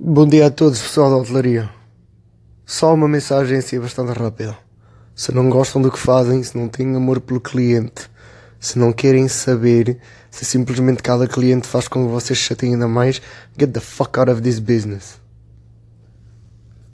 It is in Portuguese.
Bom dia a todos, pessoal da hotelaria. Só uma mensagem assim bastante rápida. Se não gostam do que fazem, se não têm amor pelo cliente, se não querem saber, se simplesmente cada cliente faz com que vocês chateiem ainda mais, get the fuck out of this business.